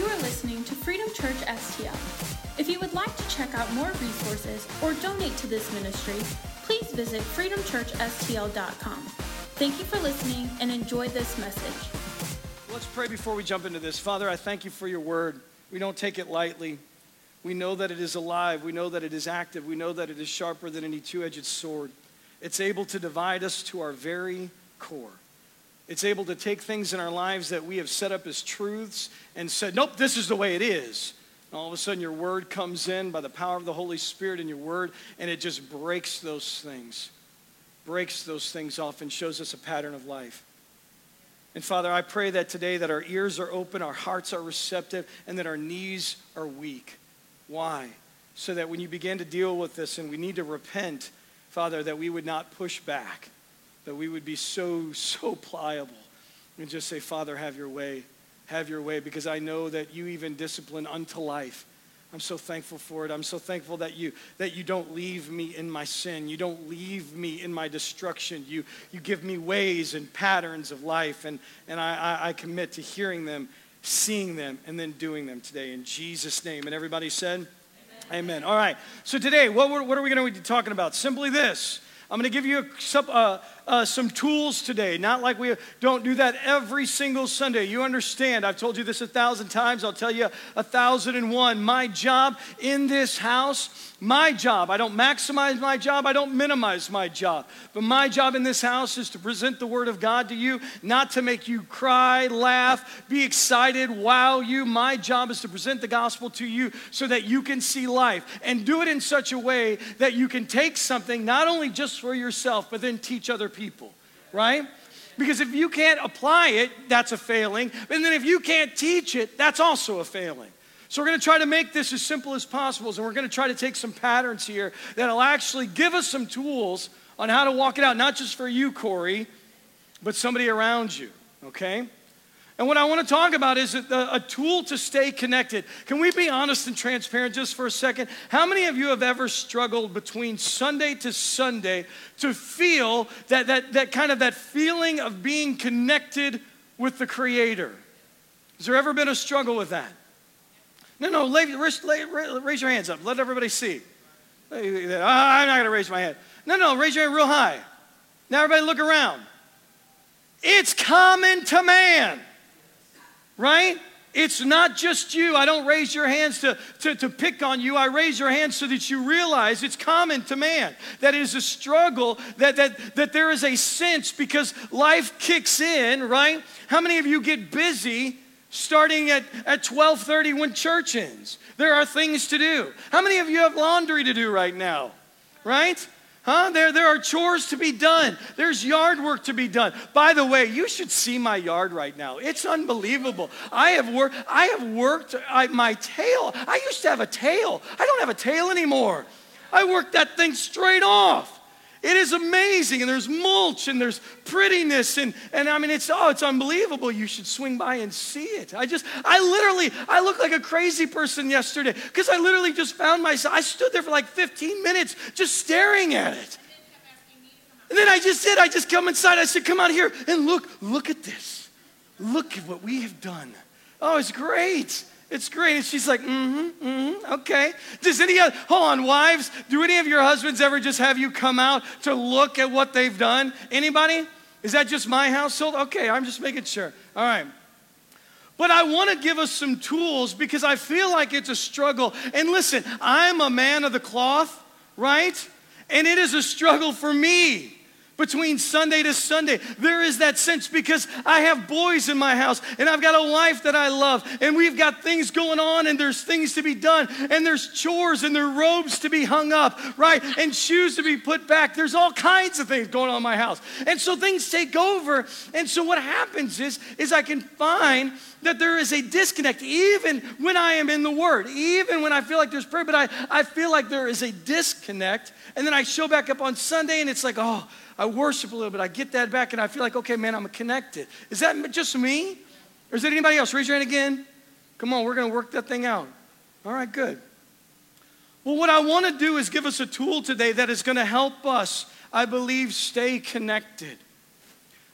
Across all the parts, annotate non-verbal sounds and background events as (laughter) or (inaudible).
You are listening to Freedom Church STL. If you would like to check out more resources or donate to this ministry, please visit freedomchurchstl.com. Thank you for listening and enjoy this message. Let's pray before we jump into this. Father, I thank you for your word. We don't take it lightly. We know that it is alive. We know that it is active. We know that it is sharper than any two edged sword. It's able to divide us to our very core. It's able to take things in our lives that we have set up as truths and said, nope, this is the way it is. And all of a sudden, your word comes in by the power of the Holy Spirit in your word, and it just breaks those things, breaks those things off, and shows us a pattern of life. And Father, I pray that today that our ears are open, our hearts are receptive, and that our knees are weak. Why? So that when you begin to deal with this and we need to repent, Father, that we would not push back, that we would be so, so (laughs) pliable and just say, Father, have your way. Have your way, because I know that you even discipline unto life. I'm so thankful for it. I'm so thankful that you that you don't leave me in my sin. You don't leave me in my destruction. You you give me ways and patterns of life, and and I, I, I commit to hearing them, seeing them, and then doing them today in Jesus' name. And everybody said, Amen. Amen. All right. So today, what what are we going to be talking about? Simply this. I'm going to give you a, some, uh, some tools today. Not like we don't do that every single Sunday. You understand. I've told you this a thousand times. I'll tell you a thousand and one. My job in this house, my job, I don't maximize my job, I don't minimize my job. But my job in this house is to present the Word of God to you, not to make you cry, laugh, be excited, wow you. My job is to present the gospel to you so that you can see life and do it in such a way that you can take something not only just for yourself, but then teach other people, right? Because if you can't apply it, that's a failing. And then if you can't teach it, that's also a failing. So we're going to try to make this as simple as possible. And we're going to try to take some patterns here that'll actually give us some tools on how to walk it out, not just for you, Corey, but somebody around you, okay? And what I want to talk about is a, tool to stay connected. Can we be honest and transparent just for a second? How many of you have ever struggled between Sunday to Sunday to feel that, that, that kind of that feeling of being connected with the Creator? Has there ever been a struggle with that? No, no, raise, raise your hands up. Let everybody see. Ah, I'm not going to raise my hand. No, no, raise your hand real high. Now, everybody look around. It's common to man right? It's not just you. I don't raise your hands to, to, to pick on you. I raise your hands so that you realize it's common to man. That it is a struggle, that, that, that there is a sense because life kicks in, right? How many of you get busy starting at, at 1230 when church ends? There are things to do. How many of you have laundry to do right now? Right? Huh? There, there are chores to be done. There's yard work to be done. By the way, you should see my yard right now. It's unbelievable. I have worked, I have worked I, my tail. I used to have a tail. I don't have a tail anymore. I worked that thing straight off. It is amazing, and there's mulch and there's prettiness, and, and I mean, it's oh, it's unbelievable. You should swing by and see it. I just, I literally, I looked like a crazy person yesterday because I literally just found myself. I stood there for like 15 minutes just staring at it. And then I just did. I just come inside. I said, "Come out here and look. Look at this. Look at what we have done. Oh, it's great." It's great. And she's like, mm-hmm, mm-hmm, okay. Does any hold on, wives, do any of your husbands ever just have you come out to look at what they've done? Anybody? Is that just my household? Okay, I'm just making sure. All right. But I want to give us some tools because I feel like it's a struggle. And listen, I'm a man of the cloth, right? And it is a struggle for me between Sunday to Sunday. There is that sense because I have boys in my house and I've got a wife that I love and we've got things going on and there's things to be done and there's chores and there are robes to be hung up, right? And shoes to be put back. There's all kinds of things going on in my house. And so things take over. And so what happens is, is I can find that there is a disconnect even when I am in the Word, even when I feel like there's prayer, but I, I feel like there is a disconnect. And then I show back up on Sunday and it's like, oh, I worship a little bit. I get that back and I feel like, okay, man, I'm connected. Is that just me? Or is it anybody else? Raise your hand again. Come on, we're going to work that thing out. All right, good. Well, what I want to do is give us a tool today that is going to help us, I believe, stay connected.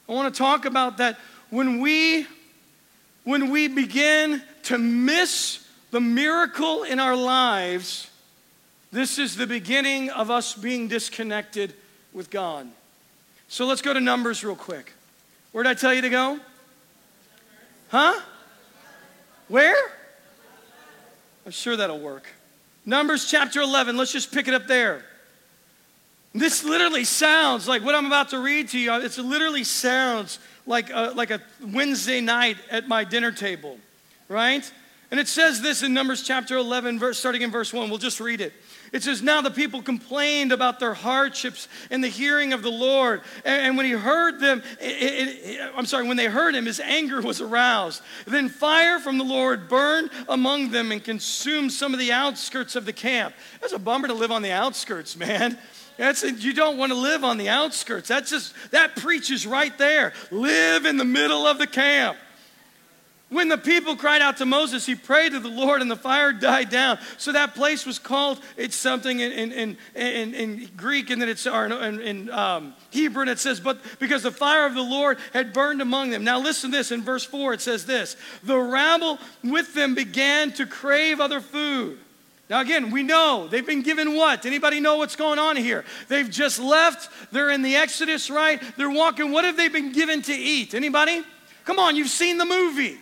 I want to talk about that when we when we begin to miss the miracle in our lives, this is the beginning of us being disconnected with God. So let's go to Numbers real quick. Where did I tell you to go? Huh? Where? I'm sure that'll work. Numbers chapter 11, let's just pick it up there. This literally sounds like what I'm about to read to you. It literally sounds like a, like a Wednesday night at my dinner table, right? And it says this in Numbers chapter 11, verse, starting in verse 1. We'll just read it. It says, Now the people complained about their hardships in the hearing of the Lord. And, when he heard them, it, it, it, I'm sorry, when they heard him, his anger was aroused. Then fire from the Lord burned among them and consumed some of the outskirts of the camp. That's a bummer to live on the outskirts, man. That's you don't want to live on the outskirts. That's just that preaches right there. Live in the middle of the camp. When the people cried out to Moses, he prayed to the Lord and the fire died down. So that place was called, it's something in, in, in, in Greek and then it's, or in, in um, Hebrew and it says, but because the fire of the Lord had burned among them. Now listen to this, in verse 4 it says this, the rabble with them began to crave other food. Now again, we know they've been given what? Anybody know what's going on here? They've just left. They're in the Exodus, right? They're walking. What have they been given to eat? Anybody? Come on, you've seen the movie.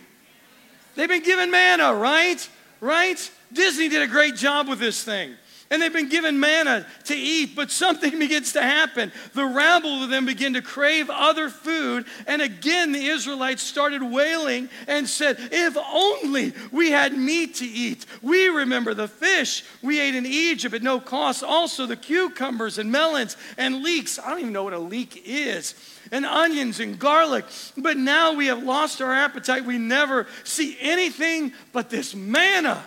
They've been given manna, right? Right? Disney did a great job with this thing. And they've been given manna to eat, but something (laughs) begins to happen. The rabble of them begin to crave other food. And again, the Israelites started wailing and said, If only we had meat to eat. We remember the fish we ate in Egypt at no cost, also the cucumbers and melons and leeks. I don't even know what a leek is and onions and garlic. But now we have lost our appetite. We never see anything but this manna.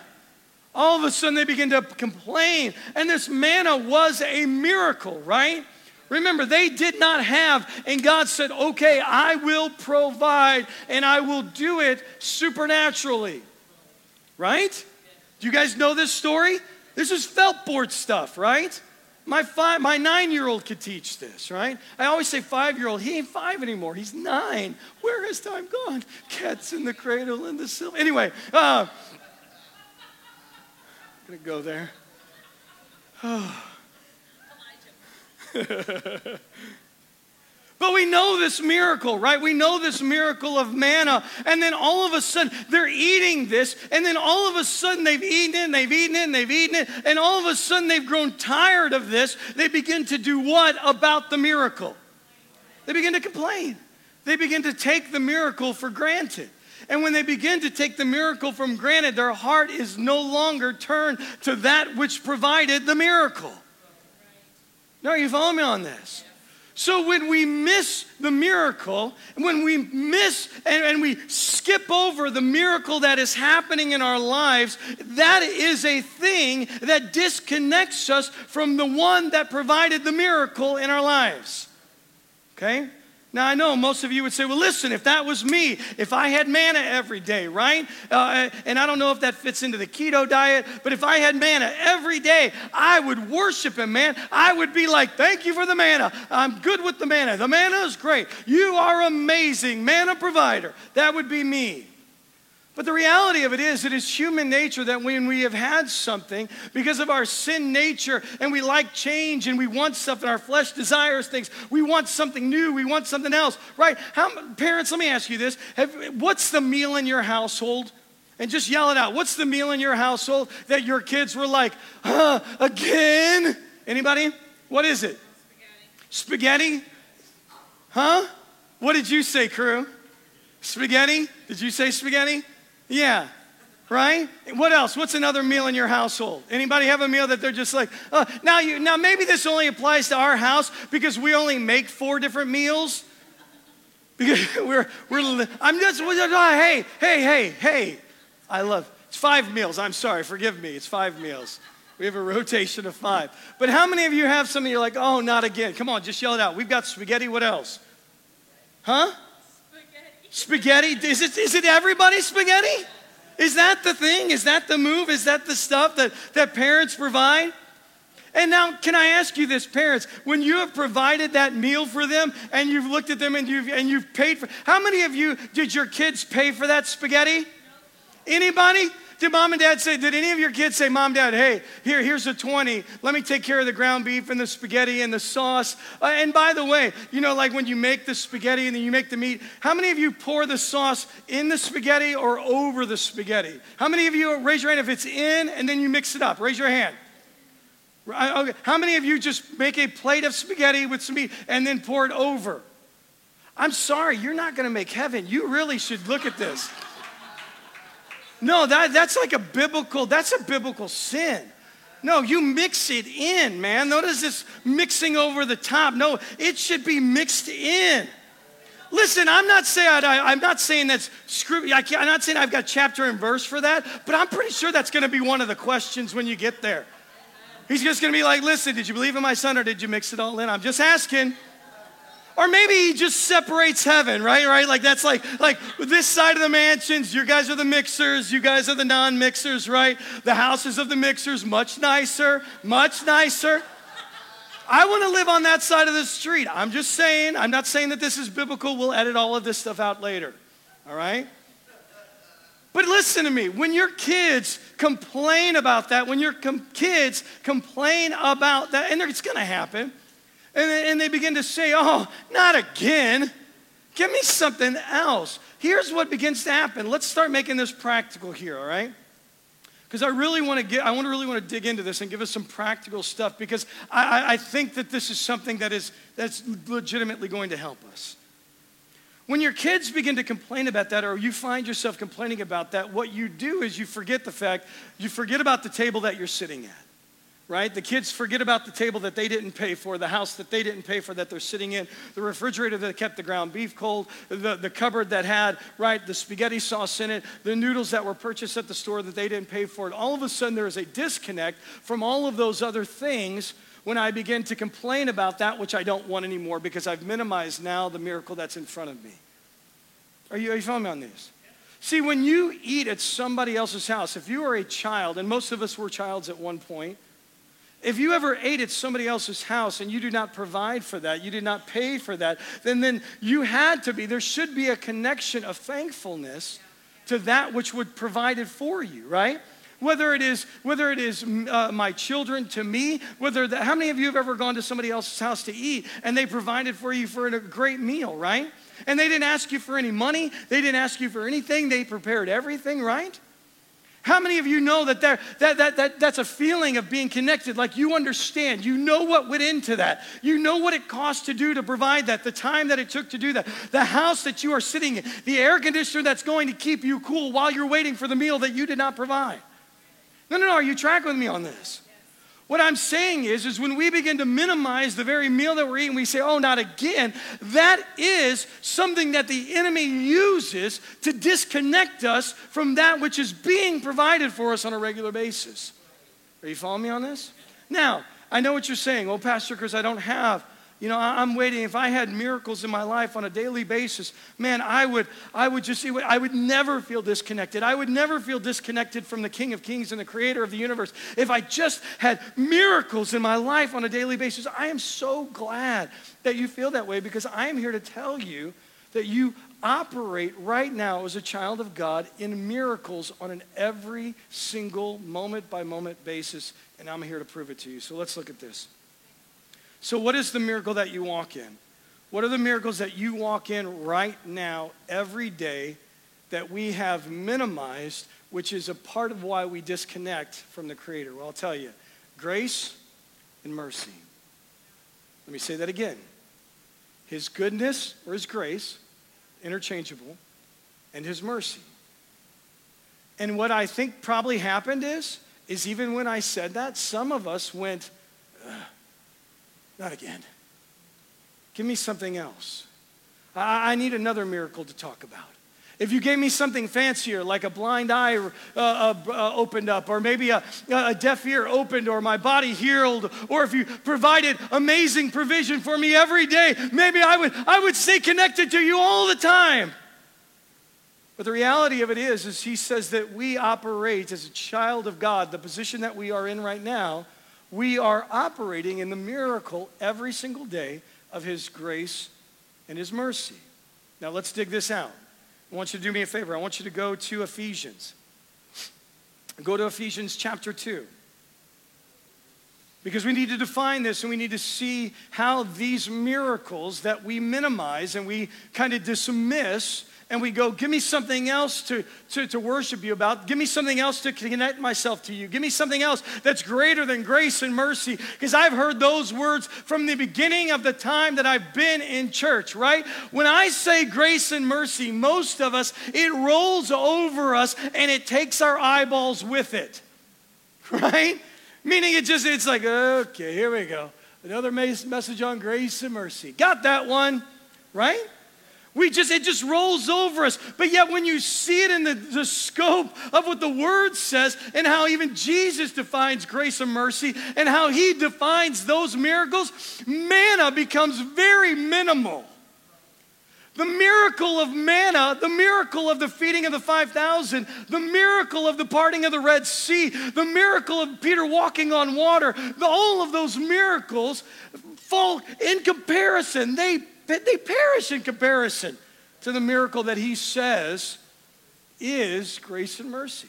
All of a sudden, they begin to complain. And this manna was a miracle, right? Remember, they did not have, and God said, Okay, I will provide and I will do it supernaturally. Right? Do you guys know this story? This is felt board stuff, right? My, five, my nine year old could teach this, right? I always say five year old. He ain't five anymore. He's nine. Where has time gone? Cats in the cradle and the silver. Anyway, uh, I'm going to go there. (sighs) Oh. (laughs) But we know this miracle, right? We know this miracle of manna. And then all of a sudden, they're eating this. And then all of a sudden, they've eaten it, and they've eaten it, and they've eaten it. And all of a sudden, they've grown tired of this. They begin to do what about the miracle? They begin to complain. They begin to take the miracle for granted. And when they begin to take the miracle from granted, their heart is no longer turned to that which provided the miracle. No, you follow me on this? So when we miss the miracle, when we miss and, and, we skip over the miracle that is happening in our lives, that is a thing that disconnects us from the one that provided the miracle in our lives. Okay? Now, I know most of you would say, well, listen, if that was me, if I had manna every day, right? Uh, and I don't know if that fits into the keto diet, but if I had manna every day, I would worship him, man. I would be like, thank you for the manna. I'm good with the manna. The manna is great. You are amazing, manna provider. That would be me. But the reality of it is, it is human nature that when we have had something, because of our sin nature, and we like change and we want stuff, and our flesh desires things, we want something new, we want something else, right? How, parents, let me ask you this have, What's the meal in your household? And just yell it out. What's the meal in your household that your kids were like, huh, again? Anybody? What is it? Spaghetti. Spaghetti? Huh? What did you say, crew? Spaghetti? Did you say spaghetti? Yeah. Right? What else? What's another meal in your household? Anybody have a meal that they're just like, oh, now you now maybe this only applies to our house because we only make four different meals. Because (laughs) we're we're I'm just oh, hey, hey, hey, hey. I love it's five meals. I'm sorry, forgive me. It's five meals. We have a rotation of five. But how many of you have something you're like, oh, not again? Come on, just yell it out. We've got spaghetti. What else? Huh? Spaghetti? Is it, is it everybody's spaghetti? Is that the thing? Is that the move? Is that the stuff that, that parents provide? And now, can I ask you this, parents? When you have provided that meal for them and you've looked at them and you've, and you've paid for how many of you did your kids pay for that spaghetti? Anybody? Did mom and dad say, did any of your kids say, mom, dad, hey, here, here's a 20. Let me take care of the ground beef and the spaghetti and the sauce. Uh, and by the way, you know, like when you make the spaghetti and then you make the meat, how many of you pour the sauce in the spaghetti or over the spaghetti? How many of you, raise your hand if it's in and then you mix it up? Raise your hand. Okay. How many of you just make a plate of spaghetti with some meat and then pour it over? I'm sorry, you're not going to make heaven. You really should look at this. No, that, that's like a biblical, that's a biblical sin. No, you mix it in, man. Notice this mixing over the top. No, it should be mixed in. Listen, I'm not saying I, am not saying that's scripture. I'm not saying I've got chapter and verse for that, but I'm pretty sure that's going to be one of the questions when you get there. He's just going to be like, "Listen, did you believe in my son, or did you mix it all in?" I'm just asking. Or maybe he just separates heaven, right? Right? Like that's like like this side of the mansions, you guys are the mixers, you guys are the non-mixers, right? The houses of the mixers, much nicer, much nicer. I want to live on that side of the street. I'm just saying, I'm not saying that this is biblical. We'll edit all of this stuff out later. All right? But listen to me. When your kids complain about that, when your com- kids complain about that, and it's going to happen, and, they begin to say, Oh, not again. Give me something else. Here's what begins to happen. Let's start making this practical here, all right? Because I really want to get, I want to really want to dig into this and give us some practical stuff because I, I think that this is something that is that's legitimately going to help us. When your kids begin to complain about that, or you find yourself complaining about that, what you do is you forget the fact, you forget about the table that you're sitting at right? The kids forget about the table that they didn't pay for, the house that they didn't pay for that they're sitting in, the refrigerator that kept the ground beef cold, the, the cupboard that had, right, the spaghetti sauce in it, the noodles that were purchased at the store that they didn't pay for. And all of a sudden, there is a disconnect from all of those other things when I begin to complain about that which I don't want anymore because I've minimized now the miracle that's in front of me. Are you, are you following me on this? See, when you eat at somebody else's house, if you are a child, and most of us were childs at one point, if you ever ate at somebody else's house and you do not provide for that, you did not pay for that, then, then you had to be, there should be a connection of thankfulness to that which would provide it for you, right? Whether it is, whether it is uh, my children to me, whether the, how many of you have ever gone to somebody else's house to eat and they provided for you for a great meal, right? And they didn't ask you for any money, they didn't ask you for anything, they prepared everything, right? How many of you know that, that, that, that that's a feeling of being connected? Like you understand, you know what went into that. You know what it cost to do to provide that, the time that it took to do that, the house that you are sitting in, the air conditioner that's going to keep you cool while you're waiting for the meal that you did not provide. No, no, no, are you tracking with me on this? What I'm saying is, is when we begin to minimize the very meal that we're eating, we say, oh, not again, that is something that the enemy uses to disconnect us from that which is being provided for us on a regular basis. Are you following me on this? Now, I know what you're saying. Oh, Pastor Chris, I don't have you know, I'm waiting. If I had miracles in my life on a daily basis, man, I would, I would just, see I would never feel disconnected. I would never feel disconnected from the King of Kings and the Creator of the universe if I just had miracles in my life on a daily basis. I am so glad that you feel that way because I am here to tell you that you operate right now as a child of God in miracles on an every single moment by moment basis, and I'm here to prove it to you. So let's look at this. So, what is the miracle that you walk in? What are the miracles that you walk in right now, every day, that we have minimized, which is a part of why we disconnect from the Creator? Well, I'll tell you grace and mercy. Let me say that again. His goodness or His grace, interchangeable, and His mercy. And what I think probably happened is, is even when I said that, some of us went, not again. Give me something else. I, I need another miracle to talk about. If you gave me something fancier, like a blind eye uh, uh, uh, opened up, or maybe a, a deaf ear opened, or my body healed, or if you provided amazing provision for me every day, maybe I would, I would stay connected to you all the time. But the reality of it is, is he says that we operate as a child of God, the position that we are in right now, we are operating in the miracle every single day of His grace and His mercy. Now, let's dig this out. I want you to do me a favor. I want you to go to Ephesians. Go to Ephesians chapter 2. Because we need to define this and we need to see how these miracles that we minimize and we kind of dismiss and we go, give me something else to, to, to worship you about. Give me something else to connect myself to you. Give me something else that's greater than grace and mercy. Because I've heard those words from the beginning of the time that I've been in church, right? When I say grace and mercy, most of us, it rolls over us and it takes our eyeballs with it, (laughs) right? Meaning it just, it's like, okay, here we go. Another message on grace and mercy. Got that one, right? We just, it just rolls over us. But yet, when you see it in the, the scope of what the Word says and how even Jesus defines grace and mercy and how He defines those miracles, manna becomes very minimal. The miracle of manna, the miracle of the feeding of the 5,000, the miracle of the parting of the Red Sea, the miracle of Peter walking on water, the, all of those miracles fall in comparison. They they perish in comparison to the miracle that he says is grace and mercy.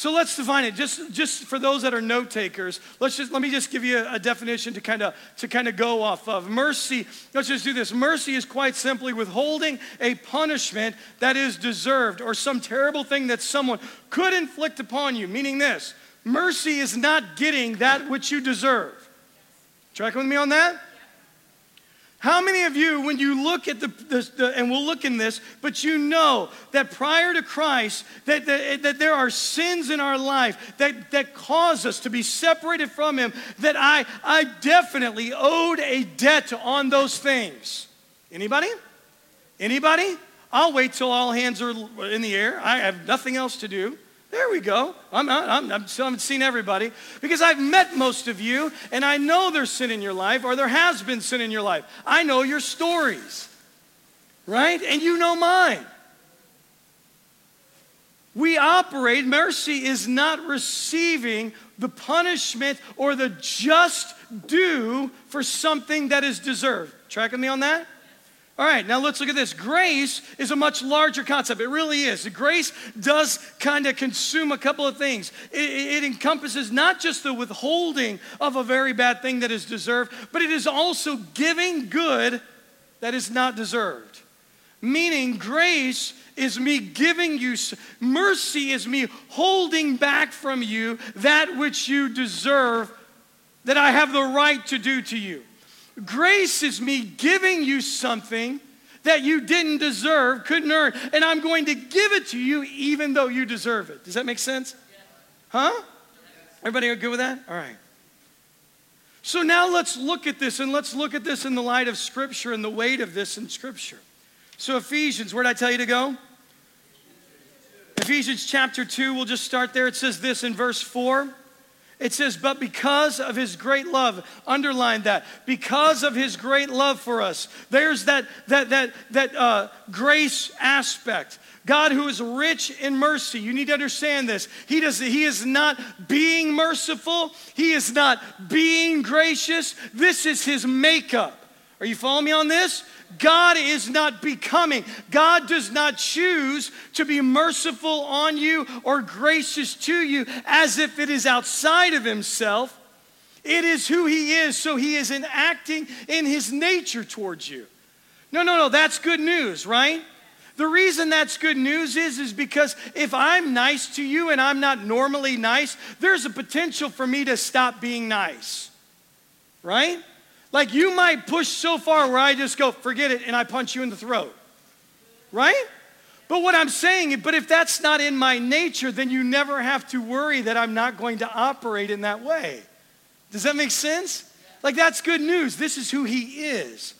So let's define it. Just, just for those that are note takers, let's just let me just give you a, a definition to kind of to kind of go off of. Mercy, let's just do this. Mercy is quite simply withholding a punishment that is deserved or some terrible thing that someone could inflict upon you. Meaning this mercy is not getting that which you deserve. Track with me on that? How many of you, when you look at the, the, the, and we'll look in this, but you know that prior to Christ, that, that, that there are sins in our life that, that cause us to be separated from Him, that I, I definitely owed a debt on those things. Anybody? Anybody? I'll wait till all hands are in the air. I have nothing else to do. There we go. I'm, I'm, I'm, still haven't seen everybody because I've met most of you and I know there's sin in your life or there has been sin in your life. I know your stories, right? And you know mine. We operate, mercy is not receiving the punishment or the just due for something that is deserved. Tracking me on that? All right, now let's look at this. Grace is a much larger concept. It really is. Grace does kind of consume a couple of things. It, it, encompasses not just the withholding of a very bad thing that is deserved, but it is also giving good that is not deserved. Meaning, grace is me giving you, mercy is me holding back from you that which you deserve, that I have the right to do to you. Grace is me giving you something that you didn't deserve, couldn't earn, and I'm going to give it to you even though you deserve it. Does that make sense? Huh? Everybody good with that? All right. So now let's look at this and let's look at this in the light of Scripture and the weight of this in Scripture. So, Ephesians, where did I tell you to go? Ephesians chapter 2, we'll just start there. It says this in verse 4. It says, but because of his great love, underline that, because of his great love for us. There's that, that, that, that uh, grace aspect. God who is rich in mercy. You need to understand this. He, does, he is not being merciful. He is not being gracious. This is his makeup. Are you following me on this? God is not becoming. God does not choose to be merciful on you or gracious to you as if it is outside of Himself. It is who He is, so He is enacting in His nature towards you. No, no, no, that's good news, right? The reason that's good news is, is because if I'm nice to you and I'm not normally nice, there's a potential for me to stop being nice, right? Like you might push so far where I just go, forget it, and I punch you in the throat. Right? But what I'm saying, but if that's not in my nature, then you never have to worry that I'm not going to operate in that way. Does that make sense? Like that's good news. This is who he is.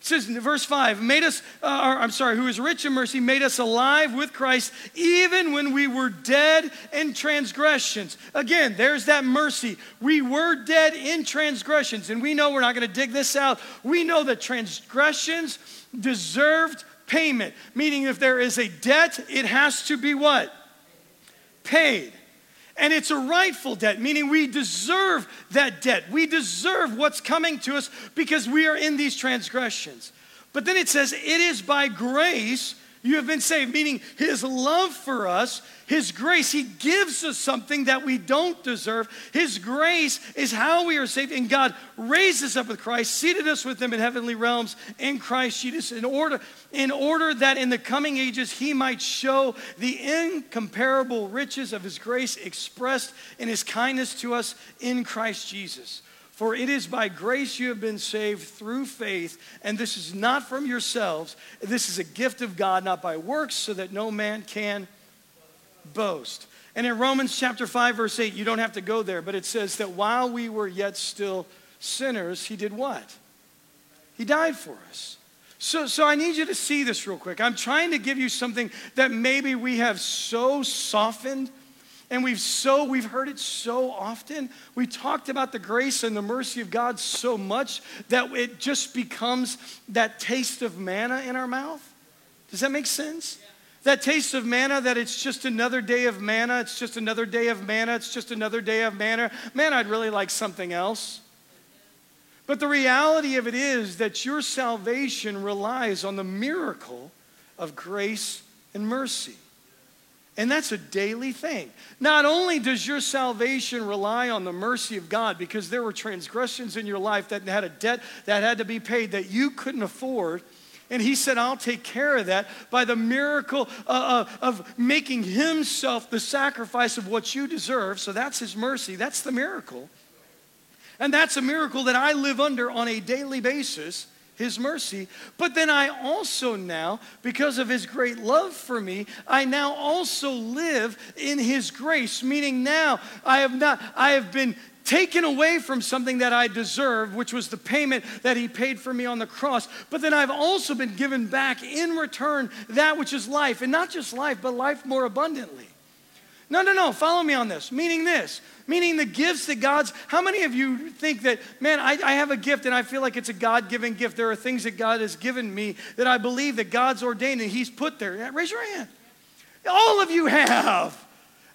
It says in verse 5, made us, uh, or, I'm sorry, who is rich in mercy, made us alive with Christ even when we were dead in transgressions. Again, there's that mercy. We were dead in transgressions, and we know we're not going to dig this out. We know that transgressions deserved payment, meaning if there is a debt, it has to be what? Paid. And it's a rightful debt, meaning we deserve that debt. We deserve what's coming to us because we are in these transgressions. But then it says, it is by grace You have been saved, meaning His love for us, His grace. He gives us something that we don't deserve. His grace is how we are saved. And God raised us up with Christ, seated us with Him in heavenly realms in Christ Jesus, in order, in order that in the coming ages He might show the incomparable riches of His grace expressed in His kindness to us in Christ Jesus. For it is by grace you have been saved through faith, and this is not from yourselves. This is a gift of God, not by works, so that no man can boast. And in Romans chapter 5, verse 8, you don't have to go there, but it says that while we were yet still sinners, he did what? He died for us. So, so I need you to see this real quick. I'm trying to give you something that maybe we have so softened and we've so we've heard it so often. We talked about the grace and the mercy of god so much that it just becomes that taste of manna in our mouth. Does that make sense? That taste of manna that it's just another day of manna it's just another day of manna it's just another day of manna. Man i'd really like something else. But the reality of it is that your salvation relies on the miracle of grace and mercy and that's a daily thing. Not only does your salvation rely on the mercy of God because there were transgressions in your life that had a debt that had to be paid that you couldn't afford. And he said, I'll take care of that by the miracle uh, uh, of making himself the sacrifice of what you deserve. So that's his mercy. That's the miracle. And that's a miracle that I live under on a daily basis his mercy. But then I also now, because of his great love for me, I now also live in his grace, meaning now I have not, I have been taken away from something that I deserved, which was the payment that he paid for me on the cross. But then I've also been given back in return that which is life, and not just life, but life more abundantly. No, no, no, follow me on this. Meaning this, meaning the gifts that God's, how many of you think that, man, I, I have a gift and I feel like it's a God given gift? There are things that God has given me that I believe that God's ordained and He's put there. Raise your hand. All of you have.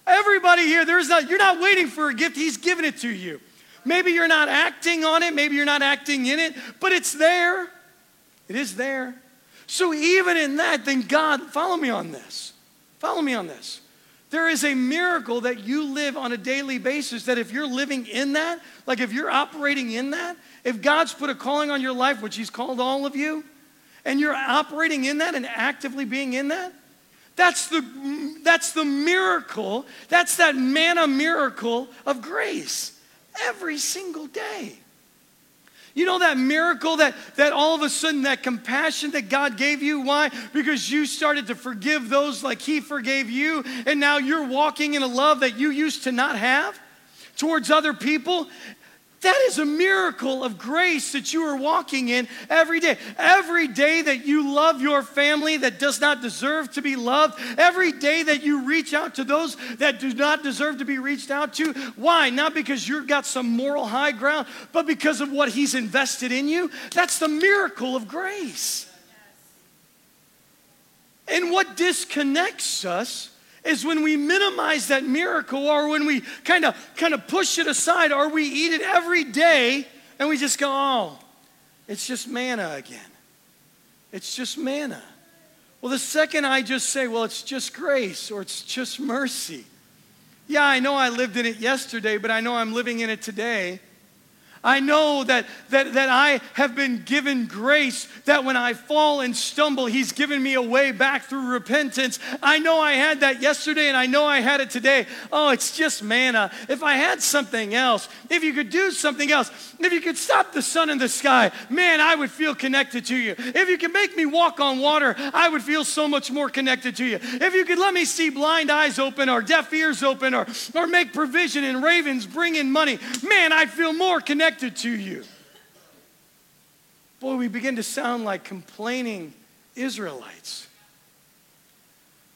Everybody here, there's not, you're not waiting for a gift, He's given it to you. Maybe you're not acting on it, maybe you're not acting in it, but it's there. It is there. So even in that, then God, follow me on this. Follow me on this. There is a miracle that you live on a daily basis that if you're living in that, like if you're operating in that, if God's put a calling on your life, which He's called all of you, and you're operating in that and actively being in that, that's the, that's the miracle. That's that manna miracle of grace every single day. You know that miracle that, that all of a sudden that compassion that God gave you? Why? Because you started to forgive those like He forgave you, and now you're walking in a love that you used to not have towards other people. That is a miracle of grace that you are walking in every day. Every day that you love your family that does not deserve to be loved, every day that you reach out to those that do not deserve to be reached out to. Why? Not because you've got some moral high ground, but because of what He's invested in you. That's the miracle of grace. And what disconnects us is when we minimize that miracle or when we kind of kind of push it aside or we eat it every day and we just go, "Oh, it's just manna again." It's just manna. Well, the second I just say, "Well, it's just grace or it's just mercy." Yeah, I know I lived in it yesterday, but I know I'm living in it today. I know that, that, that I have been given grace, that when I fall and stumble, He's given me a way back through repentance. I know I had that yesterday and I know I had it today. Oh, it's just manna. If I had something else, if you could do something else, if you could stop the sun in the sky, man, I would feel connected to you. If you could make me walk on water, I would feel so much more connected to you. If you could let me see blind eyes open or deaf ears open or, or make provision and ravens bring in money, man, I'd feel more connected connected to you. Boy, we begin to sound like complaining Israelites.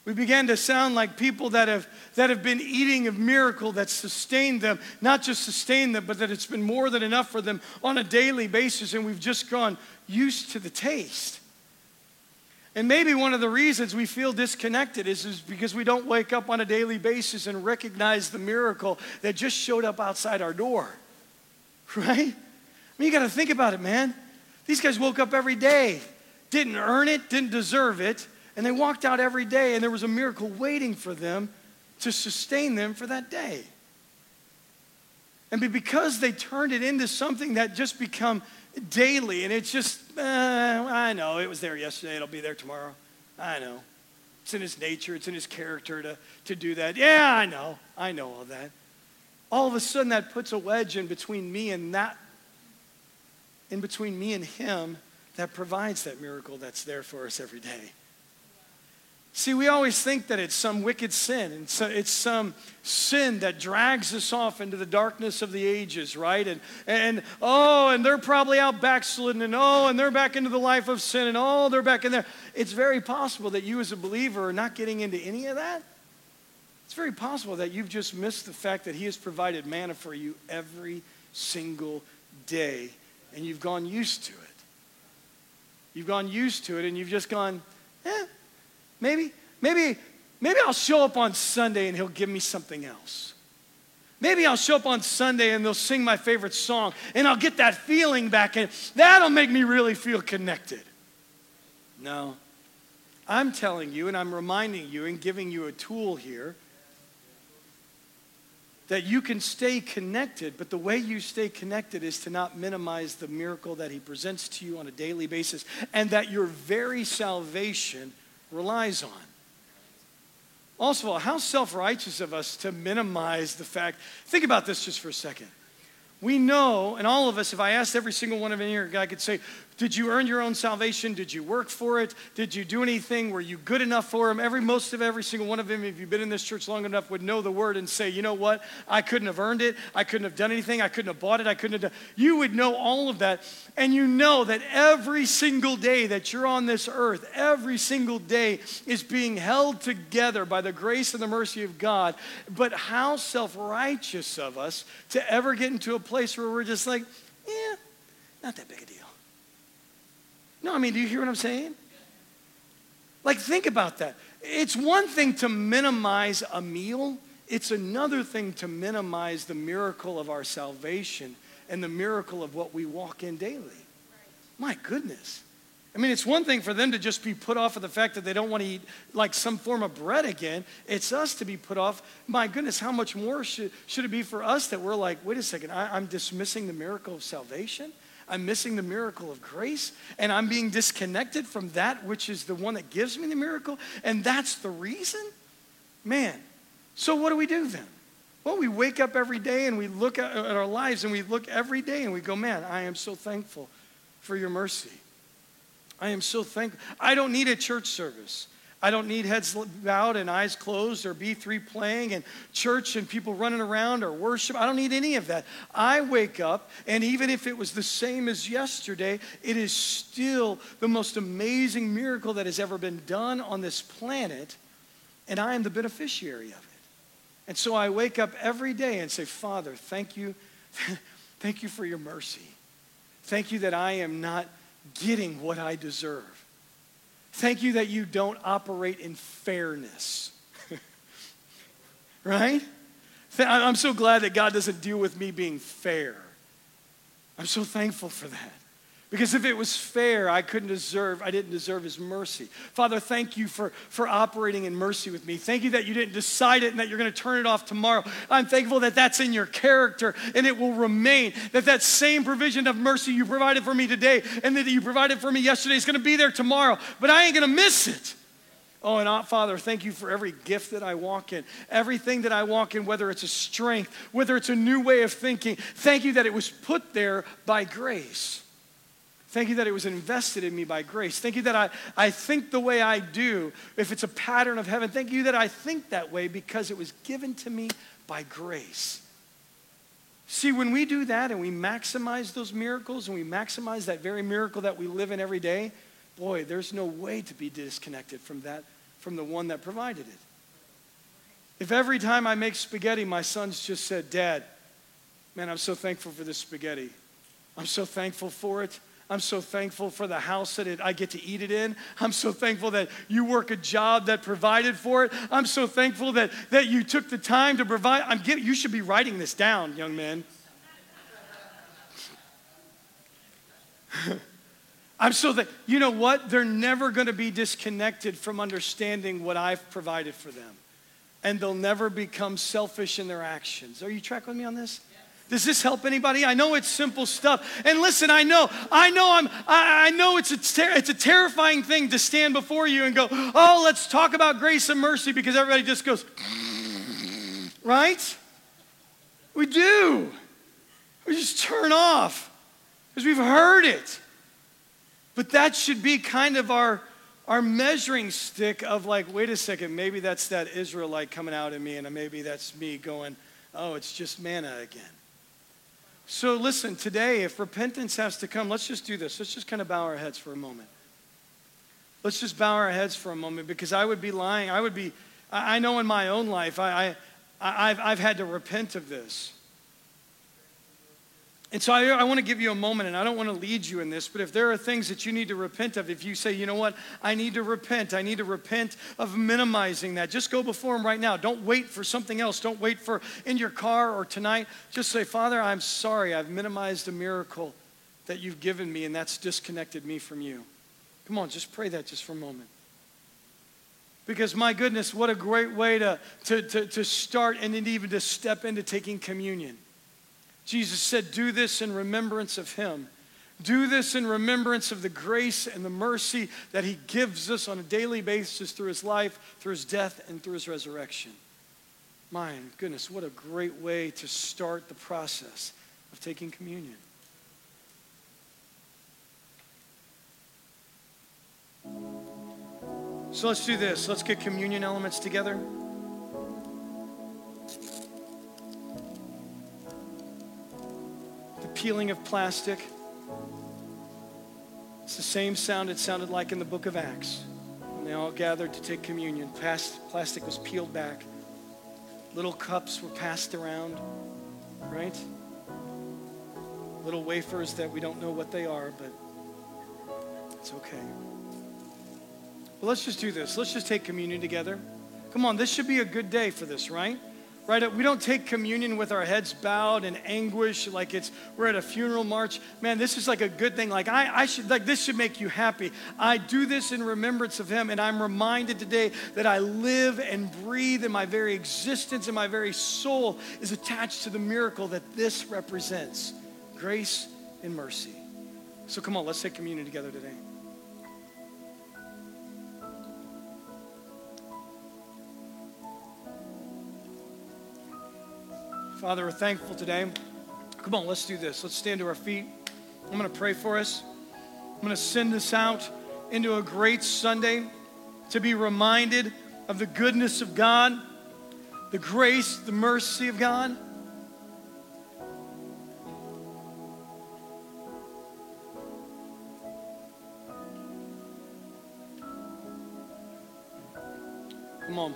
We began to sound like people that have, that have been eating a miracle that sustained them, not just sustained them, but that it's been more than enough for them on a daily basis, and we've just gone used to the taste. And maybe one of the reasons we feel disconnected is, is because we don't wake up on a daily basis and recognize the miracle that just showed up outside our door. (laughs) right? I mean, you got to think about it, man. These guys woke up every day, didn't earn it, didn't deserve it, And they walked out every day, and there was a miracle waiting for them to sustain them for that day. And because they turned it into something that just become daily, and it's just, uh, I know, it was there yesterday, it'll be there tomorrow. I know. It's in his nature, it's in his character to, to do that. Yeah, I know. I know all that. All of a sudden, that puts a wedge in between me and that, in between me and him, that provides that miracle that's there for us every day. See, we always think that it's some wicked sin, and so it's some sin that drags us off into the darkness of the ages, right? And, and oh, and they're probably out backsliding, and oh, and they're back into the life of sin, and oh, they're back in there. It's very possible that you, as a believer, are not getting into any of that. It's very possible that you've just missed the fact that He has provided manna for you every single day, and you've gone used to it. You've gone used to it, and you've just gone, eh Maybe, maybe, maybe I'll show up on Sunday and he'll give me something else. Maybe I'll show up on Sunday and they'll sing my favorite song and I'll get that feeling back and that'll make me really feel connected. No. I'm telling you and I'm reminding you and giving you a tool here that you can stay connected, but the way you stay connected is to not minimize the miracle that He presents to you on a daily basis, and that your very salvation relies on. Also, all, how self righteous of us to minimize the fact. Think about this just for a second. We know, and all of us, if I asked every single one of you here, I could say, did you earn your own salvation? Did you work for it? Did you do anything? Were you good enough for him? Every most of every single one of them, if you've been in this church long enough, would know the word and say, you know what? I couldn't have earned it. I couldn't have done anything. I couldn't have bought it. I couldn't have done. You would know all of that. And you know that every single day that you're on this earth, every single day is being held together by the grace and the mercy of God. But how self-righteous of us to ever get into a place where we're just like, yeah, not that big a deal. No, I mean, do you hear what I'm saying? Like, think about that. It's one thing to minimize a meal, it's another thing to minimize the miracle of our salvation and the miracle of what we walk in daily. My goodness. I mean, it's one thing for them to just be put off of the fact that they don't want to eat like some form of bread again. It's us to be put off. My goodness, how much more should, should it be for us that we're like, wait a second, I, I'm dismissing the miracle of salvation? I'm missing the miracle of grace, and I'm being disconnected from that which is the one that gives me the miracle, and that's the reason? Man, so what do we do then? Well, we wake up every day and we look at, our lives and we look every day and we go, man, I am so thankful for your mercy. I am so thankful. I don't need a church service. I don't need heads bowed and eyes closed or B3 playing and church and people running around or worship. I don't need any of that. I wake up, and even if it was the same as yesterday, it is still the most amazing miracle that has ever been done on this planet, and I am the beneficiary of it. And so I wake up every day and say, Father, thank you. (laughs) thank you for your mercy. Thank you that I am not getting what I deserve. Thank you that you don't operate in fairness. (laughs) right? I'm so glad that God doesn't deal with me being fair. I'm so thankful for that. Because if it was fair, I couldn't deserve, I didn't deserve his mercy. Father, thank you for, for operating in mercy with me. Thank you that you didn't decide it and that you're going to turn it off tomorrow. I'm thankful that that's in your character and it will remain. That that same provision of mercy you provided for me today and that you provided for me yesterday is going to be there tomorrow. But I ain't going to miss it. Oh, and uh, Father, thank you for every gift that I walk in, everything that I walk in, whether it's a strength, whether it's a new way of thinking. Thank you that it was put there by grace. Thank you that it was invested in me by grace. Thank you that I, I think the way I do, if it's a pattern of heaven. Thank you that I think that way because it was given to me by grace. See, when we do that and we maximize those miracles and we maximize that very miracle that we live in every day, boy, there's no way to be disconnected from that, from the one that provided it. If every time I make spaghetti, my sons just said, Dad, man, I'm so thankful for this spaghetti. I'm so thankful for it. I'm so thankful for the house that it, I get to eat it in. I'm so thankful that you work a job that provided for it. I'm so thankful that, that you took the time to provide. I'm getting, you should be writing this down, young man. (laughs) I'm so that, you know what? They're never going to be disconnected from understanding what I've provided for them. And they'll never become selfish in their actions. Are you tracking with me on this? Does this help anybody? I know it's simple stuff. And listen, I know, I know I'm, I, I know it's a, ter- it's a terrifying thing to stand before you and go, oh, let's talk about grace and mercy because everybody just goes, right? We do. We just turn off because we've heard it. But that should be kind of our, our measuring stick of like, wait a second, maybe that's that Israelite coming out in me, and maybe that's me going, oh, it's just manna again. So listen, today, if repentance has to come, let's just do this. Let's just kind of bow our heads for a moment. Let's just bow our heads for a moment because I would be lying. I would be, I know in my own life, I, I, I've, I've had to repent of this. And so I, I want to give you a moment, and I don't want to lead you in this, but if there are things that you need to repent of, if you say, you know what, I need to repent, I need to repent of minimizing that, just go before Him right now. Don't wait for something else. Don't wait for in your car or tonight. Just say, Father, I'm sorry. I've minimized a miracle that you've given me, and that's disconnected me from you. Come on, just pray that just for a moment. Because, my goodness, what a great way to, to, to, to start and then even to step into taking communion. Jesus said, Do this in remembrance of him. Do this in remembrance of the grace and the mercy that he gives us on a daily basis through his life, through his death, and through his resurrection. My goodness, what a great way to start the process of taking communion. So let's do this. Let's get communion elements together. Peeling of plastic. It's the same sound it sounded like in the book of Acts when they all gathered to take communion. Plastic was peeled back, little cups were passed around, right? Little wafers that we don't know what they are, but it's okay. Well, let's just do this. Let's just take communion together. Come on, this should be a good day for this, right? Right? We don't take communion with our heads bowed in anguish, like it's we're at a funeral march. Man, this is like a good thing. Like I, I should like this should make you happy. I do this in remembrance of Him, and I'm reminded today that I live and breathe, and my very existence and my very soul is attached to the miracle that this represents: grace and mercy. So come on, let's take communion together today. Father, we're thankful today. Come on, let's do this. Let's stand to our feet. I'm going to pray for us. I'm going to send this out into a great Sunday to be reminded of the goodness of God, the grace, the mercy of God. Come on.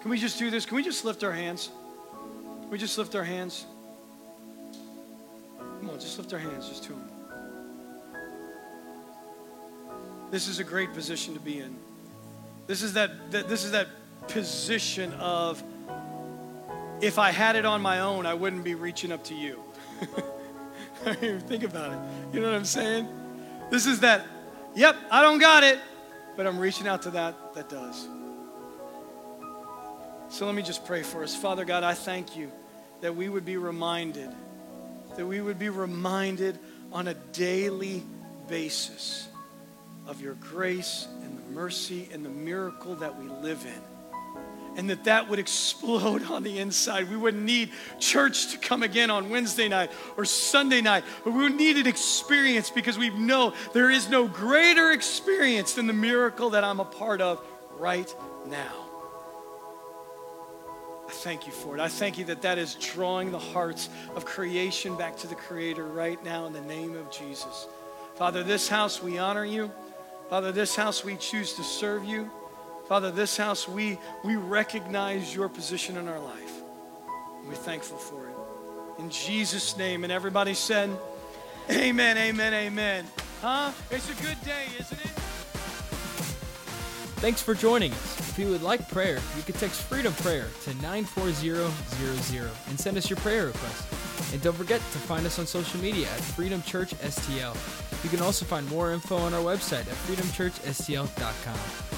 Can we just do this? Can we just lift our hands? We just lift our hands? Come on, just lift our hands just to Him. This is a great position to be in. This is that, that this is that position of if I had it on my own, I wouldn't be reaching up to you. (laughs) Think about it. You know what I'm saying? This is that, yep, I don't got it, but I'm reaching out to that that does. So let me just pray for us. Father God, I thank you that we would be reminded, that we would be reminded on a daily basis of your grace and the mercy and the miracle that we live in. And that that would explode (laughs) on the inside. We wouldn't need church to come again on Wednesday night or Sunday night, but we would need an experience because we know there is no greater experience than the miracle that I'm a part of right now. I thank you for it. I thank you that that is drawing the hearts of creation back to the Creator right now in the name of Jesus. Father, this house we honor you. Father, this house we choose to serve you. Father, this house we, we recognize your position in our life. We're thankful for it. In Jesus' name. And everybody said, Amen, amen, amen. Huh? It's a good day, isn't it? Thanks for joining us. If you would like prayer, you can text Freedom Prayer to 94000 and send us your prayer request. And don't forget to find us on social media at Freedom Church STL. You can also find more info on our website at freedomchurchstl.com.